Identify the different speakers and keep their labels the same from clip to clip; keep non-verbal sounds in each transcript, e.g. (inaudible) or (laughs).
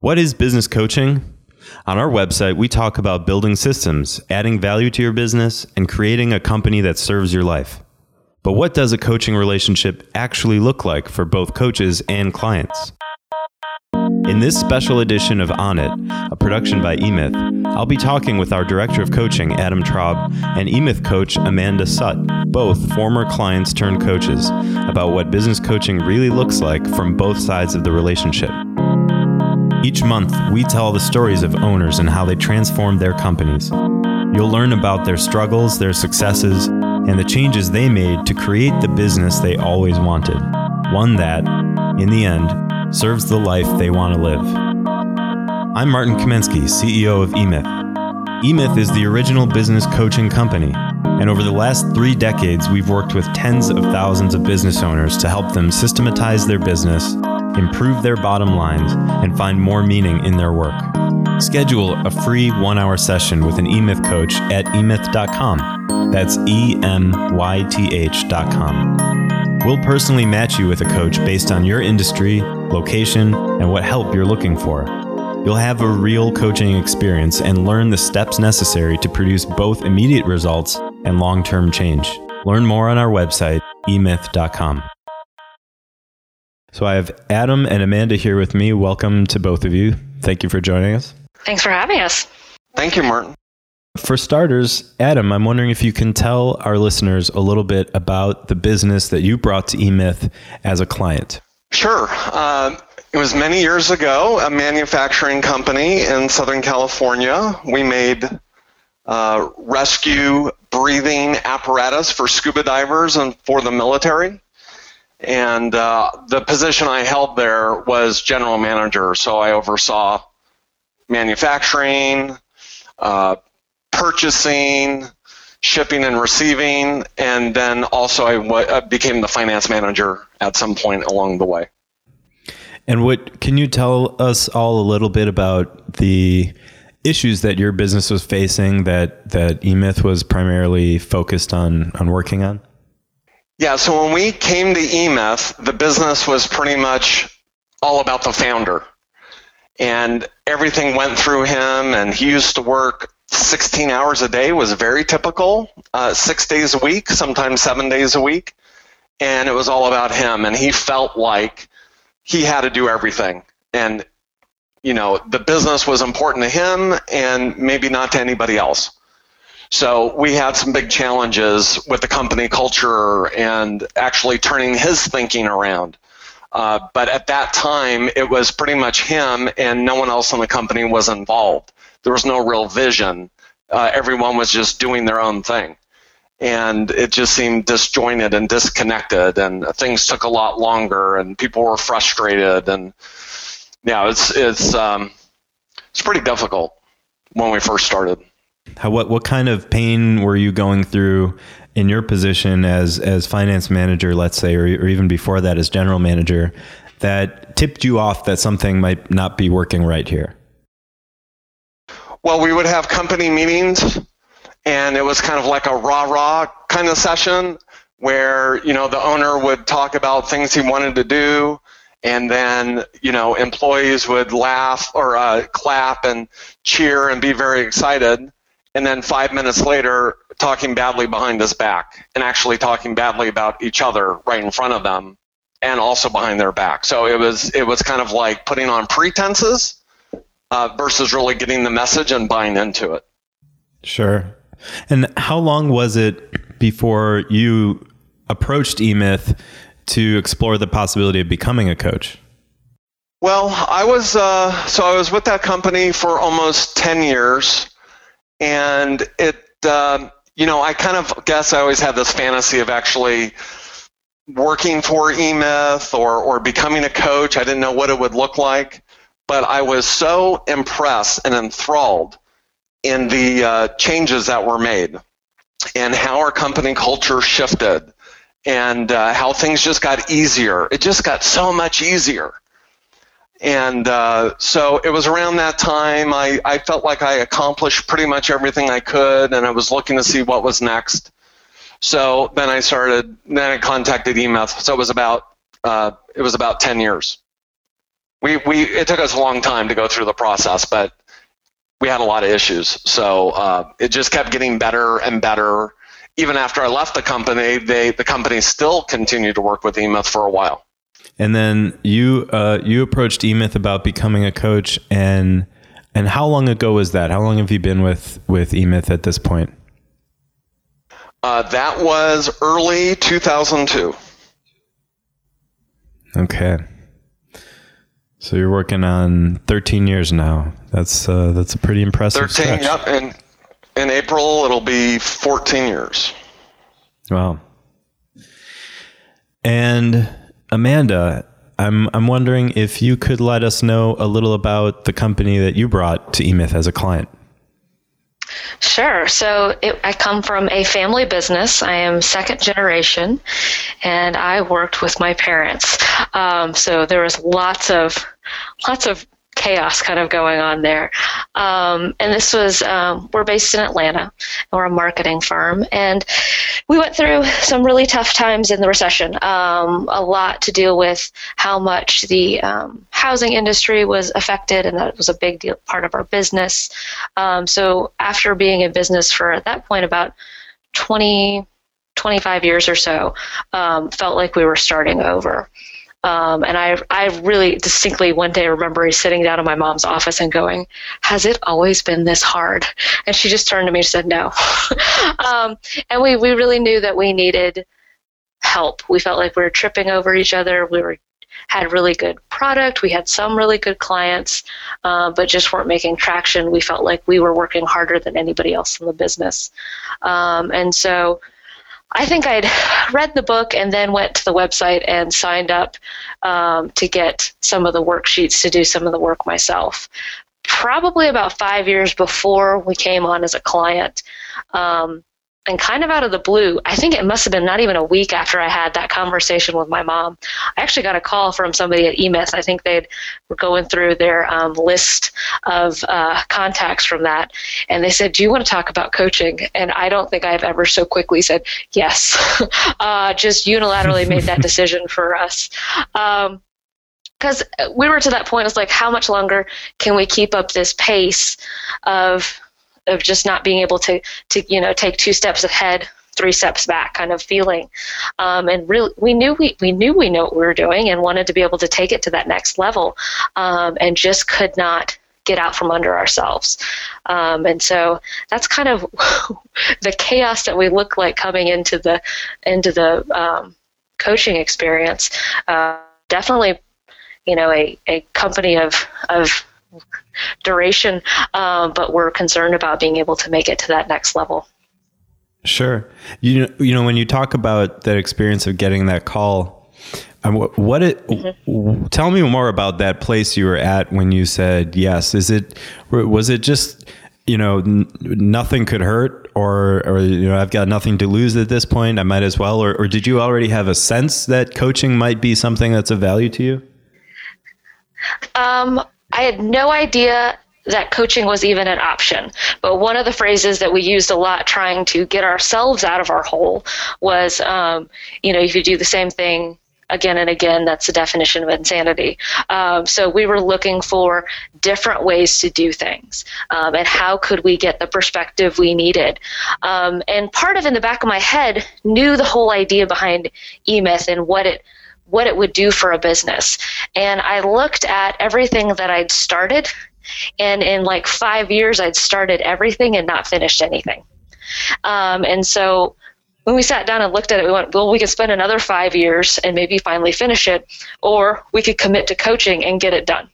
Speaker 1: What is business coaching? On our website, we talk about building systems, adding value to your business, and creating a company that serves your life. But what does a coaching relationship actually look like for both coaches and clients? In this special edition of On It, a production by eMyth, I'll be talking with our Director of Coaching, Adam Traub, and eMyth coach, Amanda Sutt, both former clients turned coaches, about what business coaching really looks like from both sides of the relationship. Each month, we tell the stories of owners and how they transformed their companies. You'll learn about their struggles, their successes, and the changes they made to create the business they always wanted. One that, in the end, serves the life they want to live. I'm Martin Kamensky, CEO of eMyth. eMyth is the original business coaching company, and over the last three decades, we've worked with tens of thousands of business owners to help them systematize their business improve their bottom lines, and find more meaning in their work. Schedule a free one hour session with an eMyth coach at emyth.com. That's E M Y T H.com. We'll personally match you with a coach based on your industry, location, and what help you're looking for. You'll have a real coaching experience and learn the steps necessary to produce both immediate results and long term change. Learn more on our website, emyth.com. So I have Adam and Amanda here with me. Welcome to both of you. Thank you for joining us.
Speaker 2: Thanks for having us.
Speaker 3: Thank you, Martin.
Speaker 1: For starters, Adam, I'm wondering if you can tell our listeners a little bit about the business that you brought to eMyth as a client.
Speaker 3: Sure. Uh, it was many years ago, a manufacturing company in Southern California. We made uh, rescue breathing apparatus for scuba divers and for the military. And uh, the position I held there was general manager, so I oversaw manufacturing, uh, purchasing, shipping and receiving, and then also I w- became the finance manager at some point along the way.
Speaker 1: And what can you tell us all a little bit about the issues that your business was facing that that eMyth was primarily focused on on working on?
Speaker 3: Yeah, so when we came to eMyth, the business was pretty much all about the founder. And everything went through him, and he used to work 16 hours a day, was very typical, uh, six days a week, sometimes seven days a week. And it was all about him, and he felt like he had to do everything. And, you know, the business was important to him and maybe not to anybody else. So we had some big challenges with the company culture and actually turning his thinking around. Uh, but at that time, it was pretty much him, and no one else in the company was involved. There was no real vision. Uh, everyone was just doing their own thing. And it just seemed disjointed and disconnected, and things took a lot longer, and people were frustrated. And yeah, it's it's um, it's pretty difficult when we first started.
Speaker 1: How what what kind of pain were you going through in your position as as finance manager, let's say, or, or even before that as general manager, that tipped you off that something might not be working right here?
Speaker 3: Well, we would have company meetings, and it was kind of like a rah rah kind of session where you know the owner would talk about things he wanted to do and then you know employees would laugh or uh, clap and cheer and be very excited and then five minutes later talking badly behind his back and actually talking badly about each other right in front of them and also behind their back. So it was it was kind of like putting on pretenses uh, versus really getting the message and buying into it.
Speaker 1: Sure. And how long was it before you approached eMyth to explore the possibility of becoming a coach?
Speaker 3: Well i was uh, so i was with that company for almost 10 years and it um, you know i kind of guess i always had this fantasy of actually working for eMyth or, or becoming a coach. I didn't know what it would look like but i was so impressed and enthralled in the uh, changes that were made and how our company culture shifted and uh, how things just got easier. It just got so much easier and uh, so it was around that time I, I felt like I accomplished pretty much everything I could, and I was looking to see what was next. So then I started. Then I contacted eMyth. So it was about uh, it was about ten years. we, we it took us a long time to go through the process, but we had a lot of issues. So uh, it just kept getting better and better. Even after I left the company, they the company still continued to work with eMyth for a while.
Speaker 1: And then you uh, you approached eMyth about becoming a coach, and and how long ago was that? How long have you been with with eMyth at this point?
Speaker 3: Uh, that was early 2002.
Speaker 1: Okay. So you're working on 13 years now. That's uh, that's a pretty impressive
Speaker 3: 13,
Speaker 1: stretch.
Speaker 3: yep. And in April, it'll be 14 years.
Speaker 1: Wow. And Amanda, I'm I'm wondering if you could let us know a little about the company that you brought to eMyth as a client.
Speaker 2: Sure. So it, I come from a family business. I am second generation, and I worked with my parents. Um, so there was lots of lots of chaos kind of going on there. Um, and this was, um, we're based in Atlanta, and we're a marketing firm. And we went through some really tough times in the recession. Um, a lot to deal with how much the um, housing industry was affected, and that was a big deal, part of our business. Um, so after being in business for, at that point, about 20, 25 years or so, um, felt like we were starting over. Um, and I, I really distinctly one day remember sitting down in my mom's office and going, "Has it always been this hard?" And she just turned to me and said, "No." (laughs) um, and we we really knew that we needed help. We felt like we were tripping over each other. We were had really good product. We had some really good clients, uh, but just weren't making traction. We felt like we were working harder than anybody else in the business, um, and so I think I'd read the book and then went to the website and signed up um, to get some of the worksheets to do some of the work myself. Probably about five years before we came on as a client. Um, and kind of out of the blue, I think it must have been not even a week after I had that conversation with my mom. I actually got a call from somebody at eMyth. I think they were going through their um, list of uh, contacts from that, and they said, "Do you want to talk about coaching?" And I don't think I've ever so quickly said yes. (laughs) uh, just unilaterally made that (laughs) decision for us. Um, because we were to that point, it's like, how much longer can we keep up this pace of of just not being able to to you know take two steps ahead three steps back kind of feeling. Um, and really we knew we, we knew we knew what we were doing and wanted to be able to take it to that next level um, and just could not get out from under ourselves. Um, and so that's kind of (laughs) the chaos that we look like coming into the into the um, coaching experience. Uh, definitely you know a, a company of of duration, um, but we're concerned about being able to make it to that next level.
Speaker 1: Sure. You know, you know when you talk about that experience of getting that call, um, what it mm-hmm. tell me more about that place you were at when you said yes. Is it was it just you know n- nothing could hurt or or you know I've got nothing to lose at this point. I might as well. Or, or did you already have a sense that coaching might be something that's of value to you?
Speaker 2: Um, I had no idea that coaching was even an option. But one of the phrases that we used a lot trying to get ourselves out of our hole was, um, you know, if you do the same thing again and again, that's the definition of insanity. Um, so we were looking for different ways to do things um, and how could we get the perspective we needed. Um, and part of in the back of my head knew the whole idea behind eMyth and what it what it would do for a business. And I looked at everything that I'd started, and in like five years, I'd started everything and not finished anything. Um, and so when we sat down and looked at it, we went, well, we could spend another five years and maybe finally finish it, or we could commit to coaching and get it done.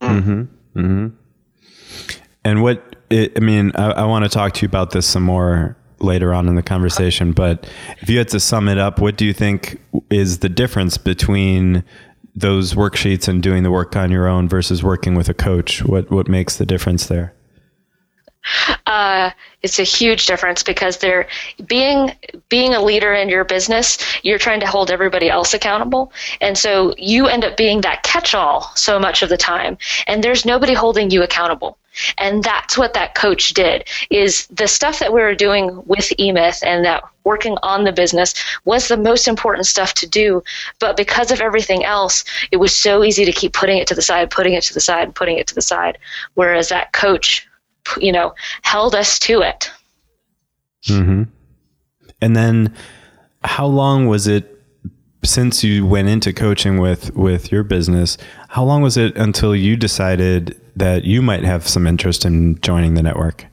Speaker 1: Mm-hmm. Mm-hmm. And what, it, I mean, I, I want to talk to you about this some more later on in the conversation. But if you had to sum it up, what do you think is the difference between those worksheets and doing the work on your own versus working with a coach? What what makes the difference there?
Speaker 2: Uh, it's a huge difference because they're being being a leader in your business. You're trying to hold everybody else accountable, and so you end up being that catch-all so much of the time. And there's nobody holding you accountable. And that's what that coach did is the stuff that we were doing with eMyth and that working on the business was the most important stuff to do. But because of everything else, it was so easy to keep putting it to the side, putting it to the side, putting it to the side. Whereas that coach, you know, held us to it.
Speaker 1: Mm-hmm. And then how long was it since you went into coaching with with your business, how long was it until you decided that you might have some interest in joining the network?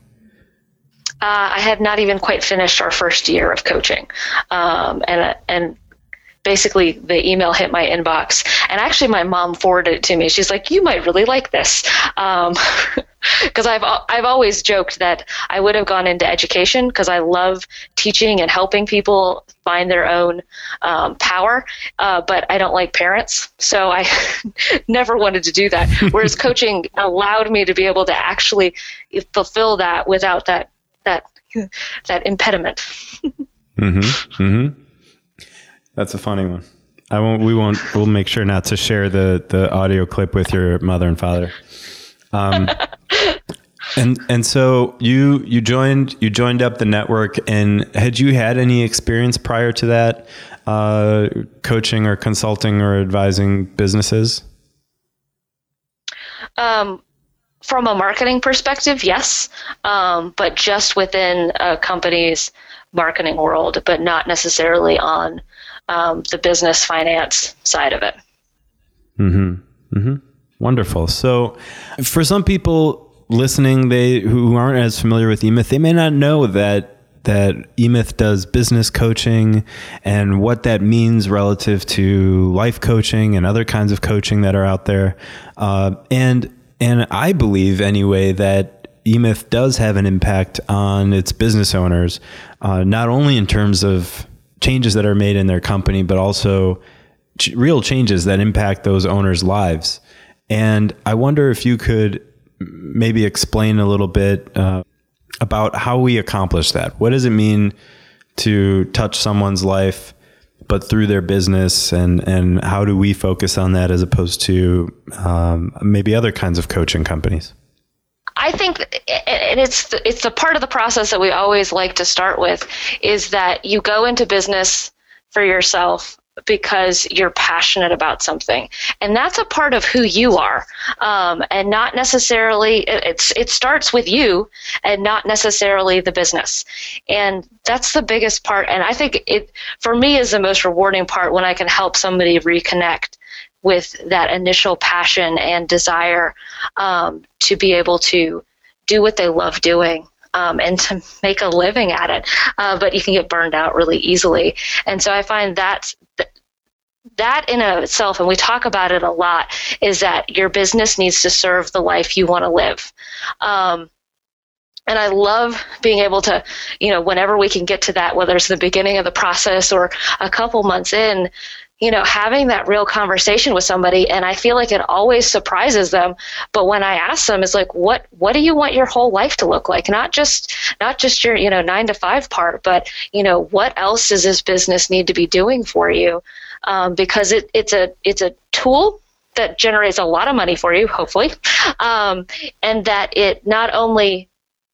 Speaker 2: Uh, I had not even quite finished our first year of coaching, um, and and basically the email hit my inbox. And actually my mom forwarded it to me. She's like you might really like this (laughs) (laughs) because I've, I've always joked that i would have gone into education because i love teaching and helping people find their own um, power uh, but i don't like parents so i (laughs) never wanted to do that (laughs) whereas coaching allowed me to be able to actually fulfill that without that that that impediment
Speaker 1: mm-hmm. Mm-hmm. That's a funny one. I won't. We won't. We'll make sure not to share the the audio clip with your mother and father. Um, (laughs) and and so you you joined you joined up the network. And had you had any experience prior to that, uh, coaching or consulting or advising businesses?
Speaker 2: Um, from a marketing perspective, yes, um, but just within a company's marketing world, but not necessarily on um, the business finance side of it.
Speaker 1: Mm-hmm. Mm-hmm. Wonderful. So, for some people listening, they who aren't as familiar with eMyth, they may not know that that eMyth does business coaching and what that means relative to life coaching and other kinds of coaching that are out there. Uh, and and I believe anyway that eMyth does have an impact on its business owners, uh, not only in terms of changes that are made in their company, but also ch- real changes that impact those owners' lives. And I wonder if you could maybe explain a little bit uh, about how we accomplish that. What does it mean to touch someone's life, but through their business, and and how do we focus on that as opposed to um, maybe other kinds of coaching companies?
Speaker 2: I think, and it's it's the part of the process that we always like to start with, is that you go into business for yourself because you're passionate about something and that's a part of who you are um, and not necessarily it's it starts with you and not necessarily the business and that's the biggest part and i think it for me is the most rewarding part when i can help somebody reconnect with that initial passion and desire um, to be able to do what they love doing um, and to (laughs) make a living at it. Uh, but you can get burned out really easily. And so I find that that in itself, and we talk about it a lot, is that your business needs to serve the life you want to live. Um, and I love being able to, you know, whenever we can get to that, whether it's the beginning of the process or a couple months in, you know, having that real conversation with somebody and I feel like it always surprises them. But when I ask them, it's like, what what do you want your whole life to look like? Not just not just your, you know, nine to five part, but you know, what else does this business need to be doing for you? Um, because it, it's a it's a tool that generates a lot of money for you, hopefully, um, and that it not only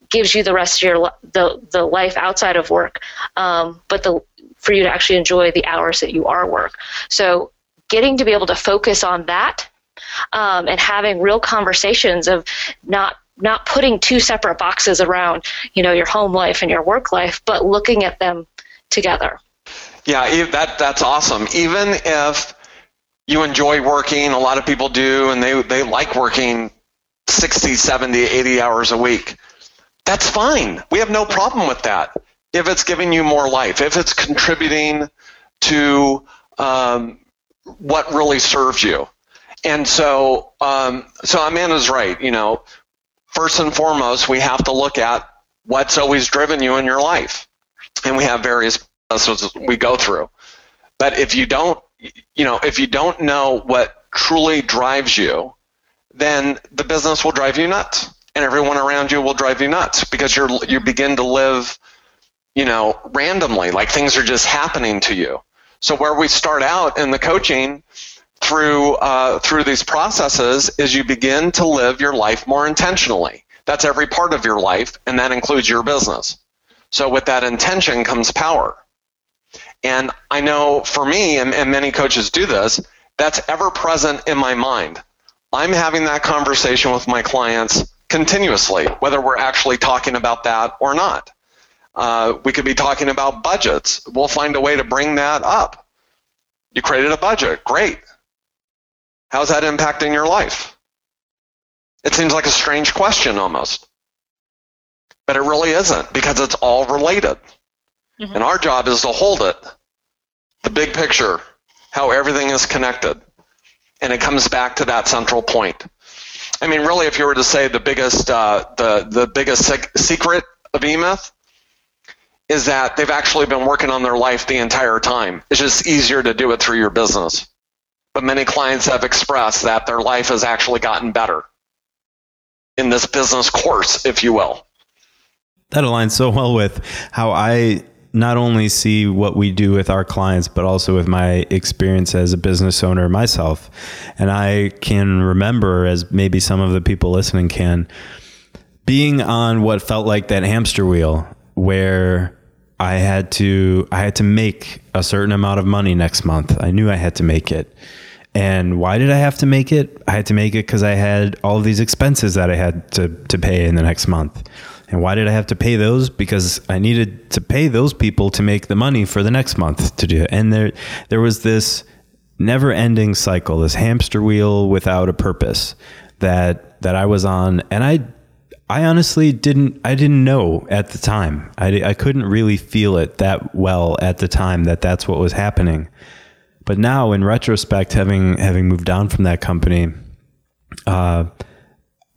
Speaker 2: gives you the rest of your the the life outside of work, um, but the for you to actually enjoy the hours that you are work. So getting to be able to focus on that um, and having real conversations of not not putting two separate boxes around you know your home life and your work life, but looking at them together.
Speaker 3: Yeah, that that's awesome. Even if you enjoy working, a lot of people do, and they they like working 60, 70, 80 hours a week. That's fine. We have no problem with that if it's giving you more life, if it's contributing to um, what really serves you. And so, um, so Amanda's right. You know, first and foremost, we have to look at what's always driven you in your life, and we have various processes we go through. But if you don't, you know, if you don't know what truly drives you, then the business will drive you nuts, and everyone around you will drive you nuts because you're you begin to live you know, randomly, like things are just happening to you. So where we start out in the coaching through uh, through these processes is you begin to live your life more intentionally. That's every part of your life, and that includes your business. So with that intention comes power. And I know for me, and, and many coaches do this, that's ever present in my mind. I'm having that conversation with my clients continuously, whether we're actually talking about that or not. Uh, we could be talking about budgets. We'll find a way to bring that up. You created a budget. Great. How's that impacting your life? It seems like a strange question almost. But it really isn't because it's all related. Mm-hmm. And our job is to hold it, the big picture, how everything is connected. And it comes back to that central point. I mean, really, if you were to say the biggest, uh, the, the biggest sec- secret of eMyth is that they've actually been working on their life the entire time. It's just easier to do it through your business. But many clients have expressed that their life has actually gotten better in this business course, if you will.
Speaker 1: That aligns so well with how I not only see what we do with our clients, but also with my experience as a business owner myself. And I can remember, as maybe some of the people listening can, being on what felt like that hamster wheel where I had to I had to make a certain amount of money next month. I knew I had to make it. And why did I have to make it? I had to make it because I had all of these expenses that I had to, to pay in the next month. And why did I have to pay those? Because I needed to pay those people to make the money for the next month to do it. And there there was this never ending cycle, this hamster wheel without a purpose that that I was on. And I I honestly didn't I didn't know at the time. I, I couldn't really feel it that well at the time that that's what was happening. But now in retrospect having having moved on from that company uh,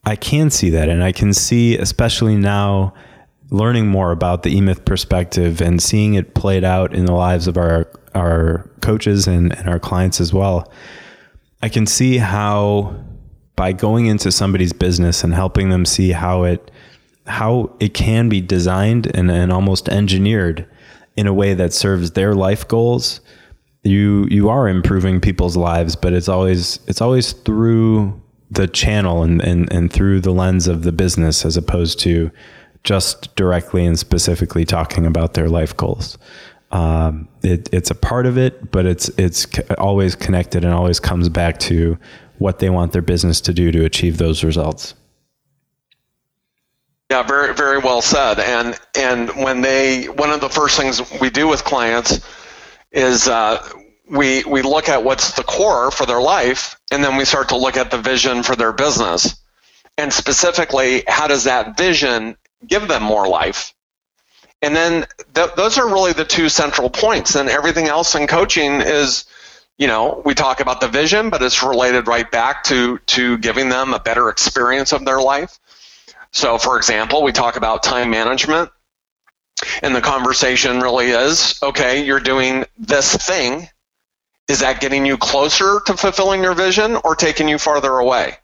Speaker 1: I can see that and I can see especially now learning more about the eMyth perspective and seeing it played out in the lives of our our coaches and, and our clients as well. I can see how by going into somebody's business and helping them see how it how it can be designed and, and almost engineered in a way that serves their life goals you you are improving people's lives but it's always it's always through the channel and, and and through the lens of the business as opposed to just directly and specifically talking about their life goals um, it, it's a part of it but it's it's always connected and always comes back to what they want their business to do to achieve those results.
Speaker 3: Yeah, very very well said. And and when they one of the first things we do with clients is uh, we we look at what's the core for their life, and then we start to look at the vision for their business, and specifically how does that vision give them more life. And then th- those are really the two central points, and everything else in coaching is you know, we talk about the vision, but it's related right back to to giving them a better experience of their life. So, for example, we talk about time management, and the conversation really is, okay, you're doing this thing. Is that getting you closer to fulfilling your vision or taking you farther away?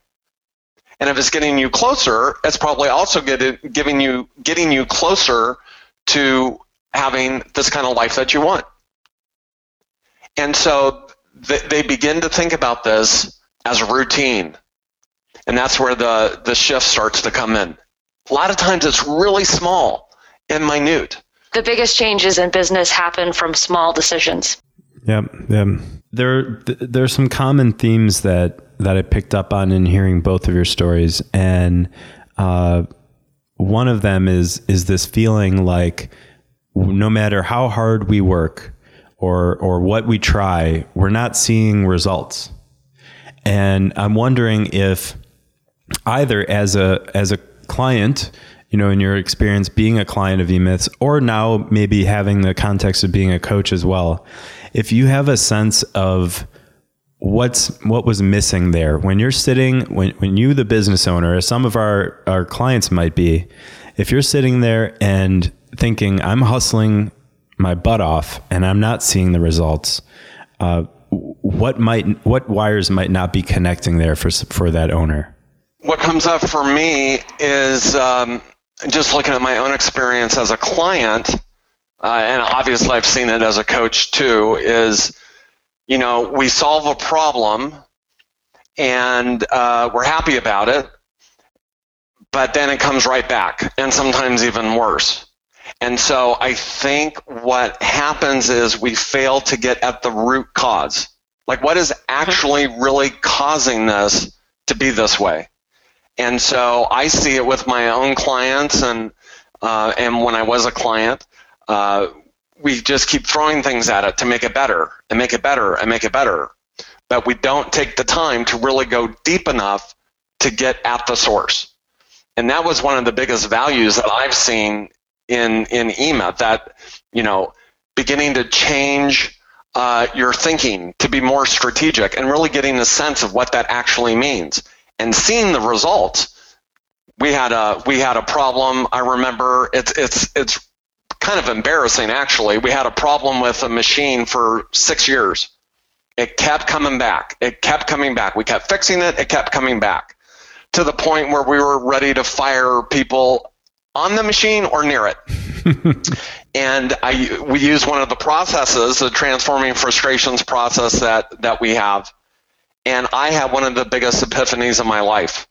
Speaker 3: And if it's getting you closer, it's probably also giving you getting you closer to having this kind of life that you want. And so they begin to think about this as routine. And that's where the, the shift starts to come in. A lot of times it's really small and minute.
Speaker 2: The biggest changes in business happen from small decisions.
Speaker 1: Yep. yep. There, are some common themes that, that I picked up on in hearing both of your stories. And uh, one of them is, is this feeling like no matter how hard we work, or or what we try, we're not seeing results. And I'm wondering if either as a as a client, you know, in your experience being a client of eMyths, or now maybe having the context of being a coach as well, if you have a sense of what's what was missing there when you're sitting when when you the business owner as some of our our clients might be if you're sitting there and thinking i'm hustling my butt off and I'm not seeing the results, uh, what might what wires might not be connecting there for for that owner?
Speaker 3: What comes up for me is um, just looking at my own experience as a client, uh, and obviously I've seen it as a coach too. Is you know we solve a problem and uh, we're happy about it, but then it comes right back, and sometimes even worse. And so I think what happens is we fail to get at the root cause. Like, what is actually really causing this to be this way? And so I see it with my own clients, and uh, and when I was a client, uh, we just keep throwing things at it to make it better and make it better and make it better. But we don't take the time to really go deep enough to get at the source. And that was one of the biggest values that I've seen in in eMyth that you know beginning to change uh, your thinking to be more strategic and really getting a sense of what that actually means and seeing the results. We had a we had a problem. I remember it's it's it's kind of embarrassing actually. We had a problem with a machine for six years. It kept coming back. It kept coming back. We kept fixing it. It kept coming back to the point where we were ready to fire people on the machine or near it. (laughs) and I, we use one of the processes, the transforming frustrations process that, that we have. And I had one of the biggest epiphanies of my life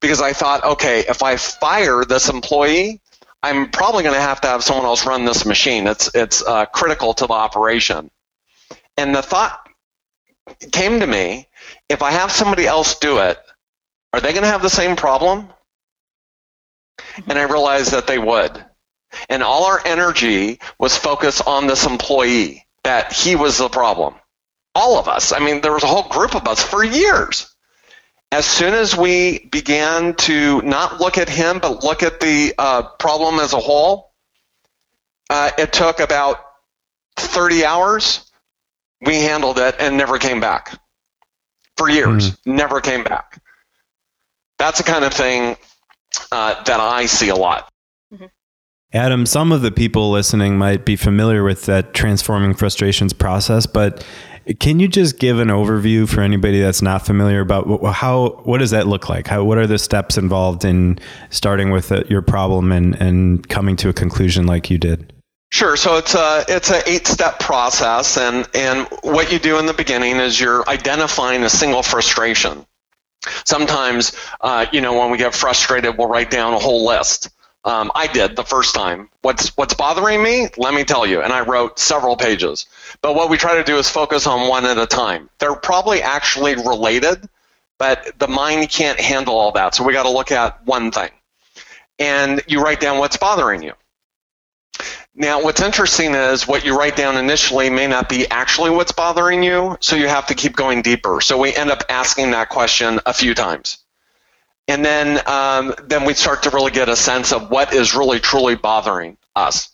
Speaker 3: because I thought, okay, if I fire this employee, I'm probably going to have to have someone else run this machine. It's, it's uh, critical to the operation. And the thought came to me if I have somebody else do it, are they going to have the same problem? And I realized that they would. And all our energy was focused on this employee, that he was the problem. All of us. I mean, there was a whole group of us for years. As soon as we began to not look at him, but look at the uh, problem as a whole, uh, it took about 30 hours. We handled it and never came back. For years, mm. never came back. That's the kind of thing uh, that I see a lot.
Speaker 1: Mm-hmm. Adam, some of the people listening might be familiar with that transforming frustrations process, but can you just give an overview for anybody that's not familiar about how what does that look like? How what are the steps involved in starting with a, uh, your problem and and coming to a conclusion like you did?
Speaker 3: Sure. So it's a it's an eight step process, and and what you do in the beginning is you're identifying a single frustration. Sometimes, uh, you know, when we get frustrated, we'll write down a whole list. Um, I did the first time. What's what's bothering me? Let me tell you. And I wrote several pages. But what we try to do is focus on one at a time. They're probably actually related, but the mind can't handle all that. So we got to look at one thing. And you write down what's bothering you. Now, what's interesting is what you write down initially may not be actually what's bothering you, so you have to keep going deeper. So we end up asking that question a few times. And then, um, then we start to really get a sense of what is really truly bothering us.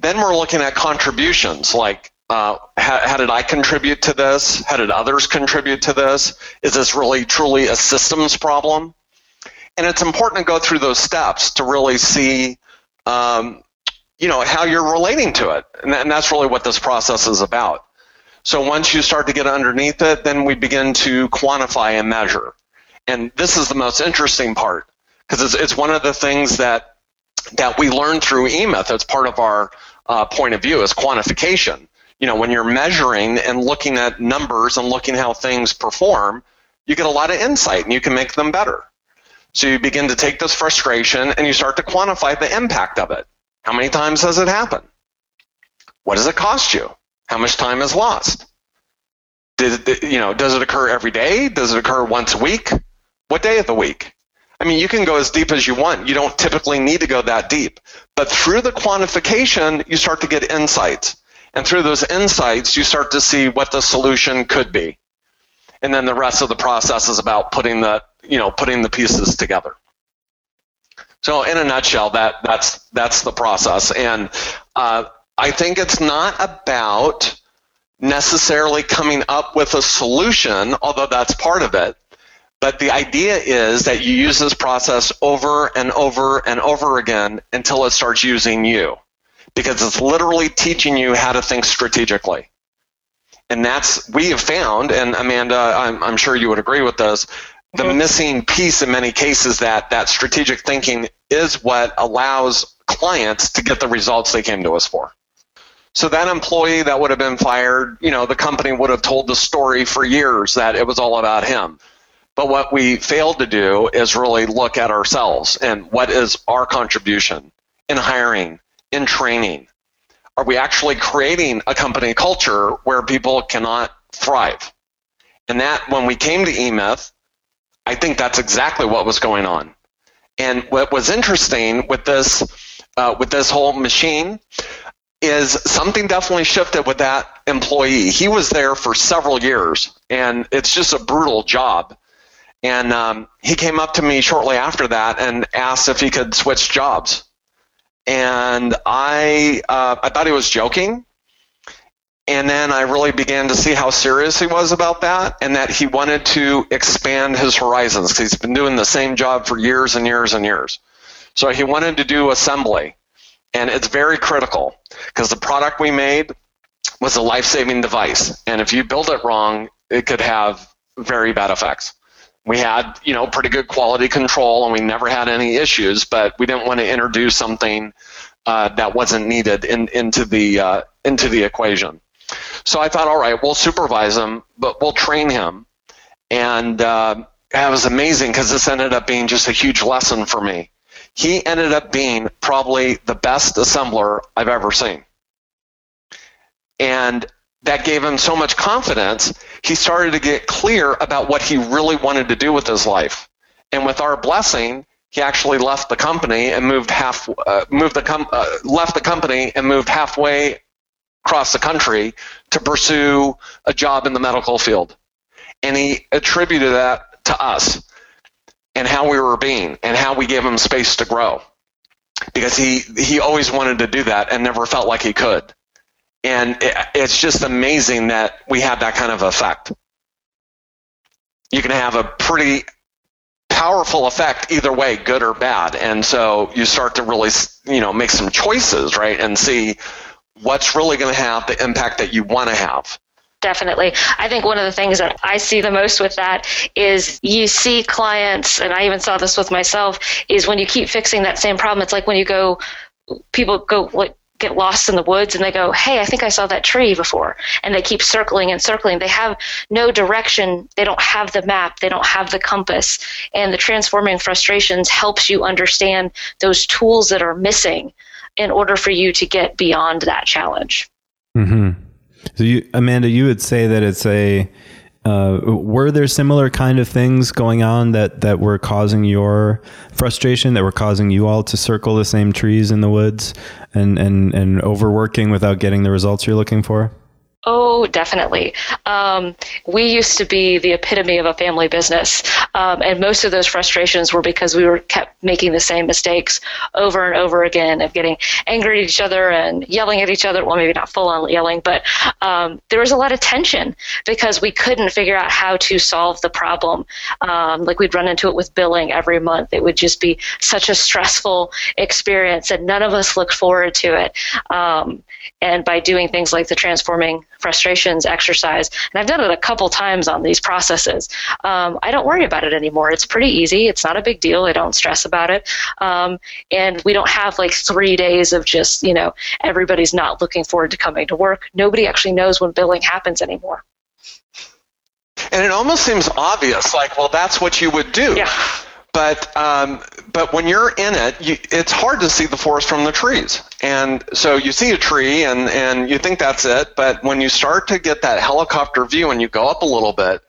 Speaker 3: Then we're looking at contributions like uh, how, how, did I contribute to this? How did others contribute to this? Is this really truly a systems problem? And it's important to go through those steps to really see um, you know how you're relating to it and, and that's really what this process is about so once you start to get underneath it then we begin to quantify and measure and this is the most interesting part because it's, it's one of the things that that we learn through emyth it's part of our uh, point of view is quantification you know when you're measuring and looking at numbers and looking how things perform you get a lot of insight and you can make them better so you begin to take this frustration and you start to quantify the impact of it how many times does it happen? What does it cost you? How much time is lost? Did you know, does it occur every day? Does it occur once a week? What day of the week? I mean, you can go as deep as you want. You don't typically need to go that deep. But through the quantification, you start to get insights. And through those insights, you start to see what the solution could be. And then the rest of the process is about putting the, you know, putting the pieces together. So, in a nutshell, that that's that's the process, and uh, I think it's not about necessarily coming up with a solution, although that's part of it. But the idea is that you use this process over and over and over again until it starts using you, because it's literally teaching you how to think strategically. And that's we have found, and Amanda, I'm, I'm sure you would agree with this the mm-hmm. missing piece in many cases that that strategic thinking is what allows clients to get the results they came to us for. So that employee that would have been fired, you know, the company would have told the story for years that it was all about him. But what we failed to do is really look at ourselves and what is our contribution in hiring, in training. Are we actually creating a company culture where people cannot thrive? And that, when we came to eMyth, I think that's exactly what was going on. And what was interesting with this, uh, with this whole machine, is something definitely shifted with that employee. He was there for several years, and it's just a brutal job. And um, he came up to me shortly after that and asked if he could switch jobs. And I, uh, I thought he was joking. And then I really began to see how serious he was about that and that he wanted to expand his horizons he's been doing the same job for years and years and years. So he wanted to do assembly. And it's very critical because the product we made was a life saving device. And if you build it wrong, it could have very bad effects we had you know pretty good quality control and we never had any issues but we didn't want to introduce something uh, that wasn't needed in, into the uh, into the equation. So i thought all right we'll supervise him but we'll train him. And uh, it was amazing because this ended up being just a huge lesson for me. He ended up being probably the best assembler i've ever seen. And that gave him so much confidence, he started to get clear about what he really wanted to do with his life. And with our blessing, he actually left the company and moved half, uh, moved the com- uh, left the company and moved halfway across the country to pursue a job in the medical field. And he attributed that to us and how we were being and how we gave him space to grow because he he always wanted to do that and never felt like he could and it, it's just amazing that we have that kind of effect. You can have a pretty powerful effect either way, good or bad. And so you start to really, you know, make some choices, right? And see what's really going to have the impact that you want to have
Speaker 2: definitely. I think one of the things that I see the most with that is you see clients, and I even saw this with myself, is when you keep fixing that same problem. It's like when you go, people go like get lost in the woods and they go, Hey, I think I saw that tree before. And they keep circling and circling. They have no direction. They don't have the map. They don't have the compass. And the transforming frustrations helps you understand those tools that are missing in order for you to get beyond that challenge.
Speaker 1: Mm-hmm. So, you, Amanda, you would say that it's a uh, were there similar kind of things going on that, that were causing your frustration, that were causing you all to circle the same trees in the woods and, and, and overworking without getting the results you're looking for?
Speaker 2: Oh, definitely. Um, we used to be the epitome of a family business, um, and most of those frustrations were because we were kept making the same mistakes over and over again, of getting angry at each other and yelling at each other. Well, maybe not full on yelling, but um, there was a lot of tension because we couldn't figure out how to solve the problem. Um, like we'd run into it with billing every month. It would just be such a stressful experience, and none of us looked forward to it. Um, and by doing things like the transforming frustrations exercise, and I've done it a couple times on these processes, um, I don't worry about it anymore. It's pretty easy. It's not a big deal. I don't stress about it. Um, and we don't have like three days of just, you know, everybody's not looking forward to coming to work. Nobody actually knows when billing happens anymore.
Speaker 3: And it almost seems obvious, like, well, that's what you would do.
Speaker 2: Yeah.
Speaker 3: But um, but when you're in it, you, it's hard to see the forest from the trees. And so you see a tree and, and you think that's it, but when you start to get that helicopter view and you go up a little bit,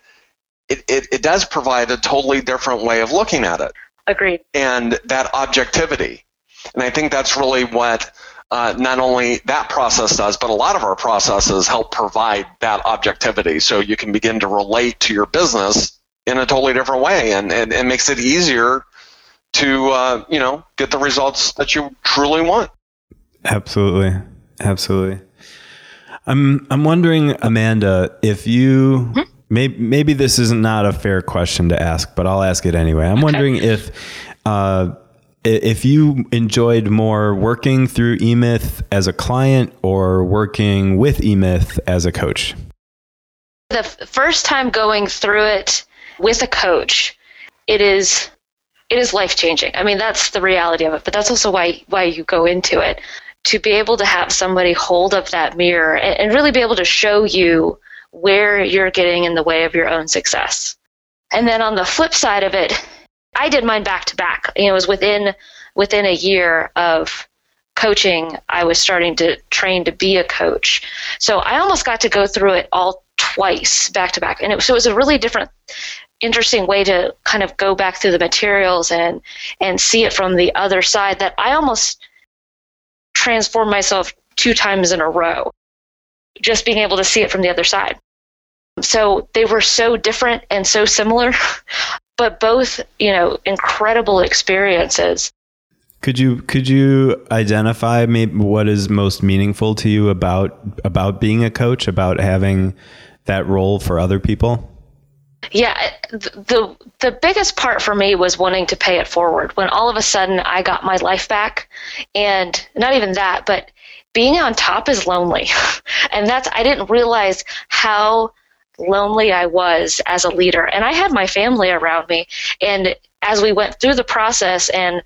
Speaker 3: it, it, it does provide a totally different way of looking at it.
Speaker 2: Agreed.
Speaker 3: And that objectivity. And I think that's really what uh, not only that process does, but a lot of our processes help provide that objectivity. So you can begin to relate to your business in a totally different way, and, and it makes it easier to uh, you know get the results that you truly want.
Speaker 1: Absolutely, absolutely. I'm I'm wondering, Amanda, if you hmm? maybe maybe this is not a fair question to ask, but I'll ask it anyway. I'm okay. wondering if. Uh, if you enjoyed more working through eMyth as a client or working with eMyth as a coach?
Speaker 2: The f- first time going through it with a coach, it is it is life changing. I mean, that's the reality of it, but that's also why why you go into it to be able to have somebody hold up that mirror and, and really be able to show you where you're getting in the way of your own success. And then on the flip side of it, I did mine back to back. You know, it was within within a year of coaching, I was starting to train to be a coach. So I almost got to go through it all twice back to back. And it, so it was a really different interesting way to kind of go back through the materials and and see it from the other side that I almost transformed myself two times in a row just being able to see it from the other side. So they were so different and so similar, (laughs) but both, you know, incredible experiences.
Speaker 1: Could you could you identify maybe what is most meaningful to you about about being a coach, about having that role for other people?
Speaker 2: Yeah, the the biggest part for me was wanting to pay it forward. When all of a sudden I got my life back, and not even that, but being on top is lonely, (laughs) and that's I didn't realize how lonely I was as a leader. And I had my family around me, and as we went through the process and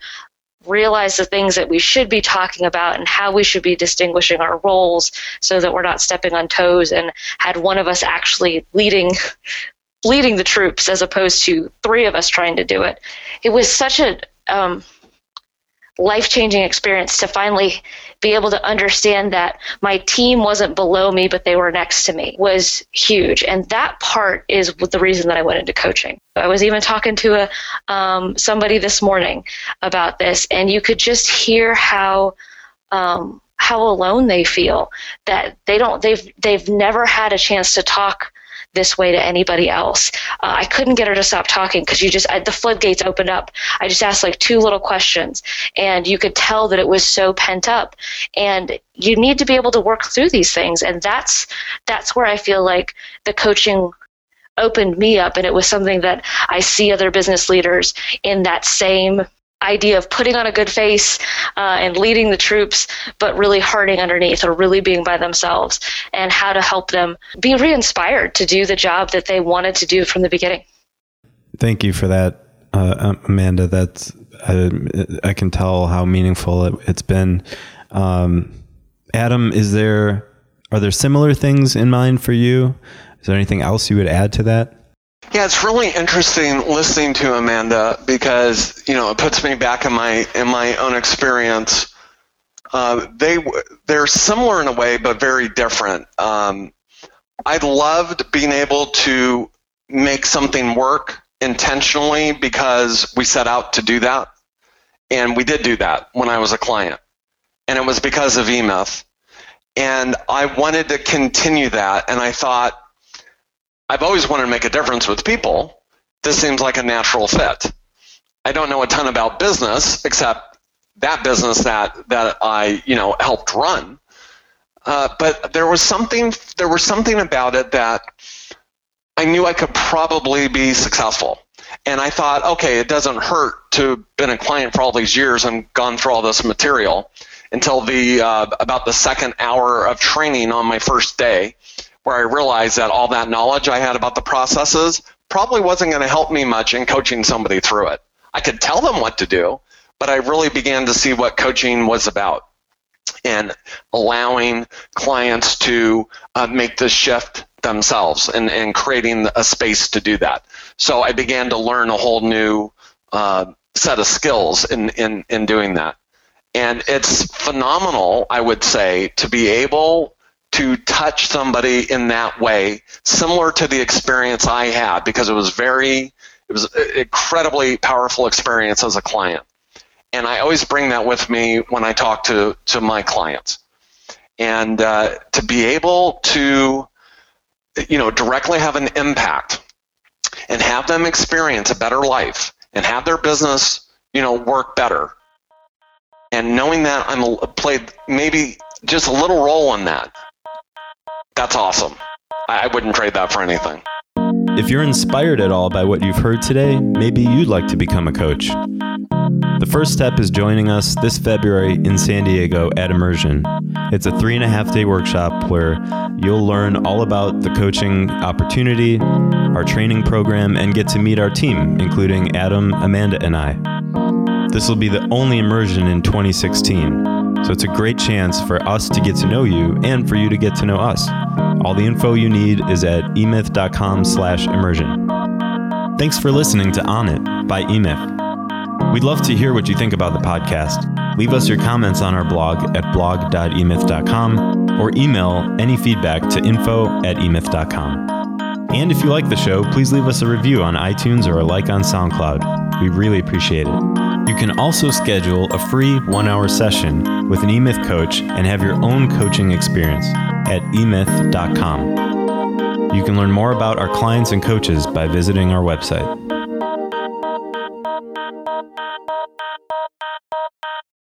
Speaker 2: realized the things that we should be talking about and how we should be distinguishing our roles so that we're not stepping on toes and had one of us actually leading (laughs) leading the troops as opposed to three of us trying to do it. It was such a um, life changing experience to finally be able to understand that my team wasn't below me, but they were next to me was huge. And that part is the reason that I went into coaching. I was even talking to a um, somebody this morning about this, and you could just hear how. Um, how alone they feel that they don't they've they've never had a chance to talk this way to anybody else. Uh, I couldn't get her to stop talking because you just I, the floodgates opened up. I just asked like two little questions, and you could tell that it was so pent up. And you need to be able to work through these things, and that's that's where I feel like the coaching opened me up, and it was something that I see other business leaders in that same idea of putting on a good face uh, and leading the troops, but really hurting underneath or really being by themselves, and how to help them be re inspired to do the job that they wanted to do from the beginning.
Speaker 1: Thank you for that, uh, um, Amanda. That's I, I, can tell how meaningful it, has been. Um, Adam, is there are there similar things in mind for you? Is there anything else you would add to that?
Speaker 3: Yeah, it's really interesting listening to Amanda because you know it puts me back in my in my own experience. Uh, they they're similar in a way, but very different. Um, I loved being able to make something work intentionally because we set out to do that, and we did do that when I was a client, and it was because of eMyth, and I wanted to continue that, and I thought I've always wanted to make a difference with people. This seems like a natural fit. I don't know a ton about business except that business that that I you know helped run. Uh, but there was something there was something about it that I knew I could probably be successful. And I thought, okay, it doesn't hurt to have been a client for all these years and gone through all this material until the uh, about the second hour of training on my first day where I realized that all that knowledge I had about the processes probably wasn't going to help me much in coaching somebody through it. I could tell them what to do, but I really began to see what coaching was about and allowing clients to uh, make the shift themselves and, and creating a space to do that. So I began to learn a whole new uh, set of skills in, in, in doing that. And it's phenomenal, I would say, to be able to touch somebody in that way, similar to the experience I had, because it was very, it was an incredibly powerful experience as a client. And I always bring that with me when I talk to, to my clients. And uh, to be able to, you know, directly have an impact and have them experience a better life and have their business, you know, work better. And knowing that I'm played maybe just a little role in that that's awesome. I wouldn't trade that for anything.
Speaker 1: If you're inspired at all by what you've heard today, maybe you'd like to become a coach. The first step is joining us this February in San Diego at Immersion. It's a three and a half day workshop where you'll learn all about the coaching opportunity, our training program, and get to meet our team, including Adam, Amanda, and I. This will be the only immersion in 2016. So it's a great chance for us to get to know you and for you to get to know us. All the info you need is at emyth.com slash immersion. Thanks for listening to On It by eMyth. We'd love to hear what you think about the podcast. Leave us your comments on our blog at blog.emyth.com or email any feedback to info at emyth.com. And if you like the show, please leave us a review on iTunes or a like on SoundCloud. We really appreciate it. You can also schedule a free one hour session with an eMyth coach and have your own coaching experience at emyth.com. You can learn more about our clients and coaches by visiting our website.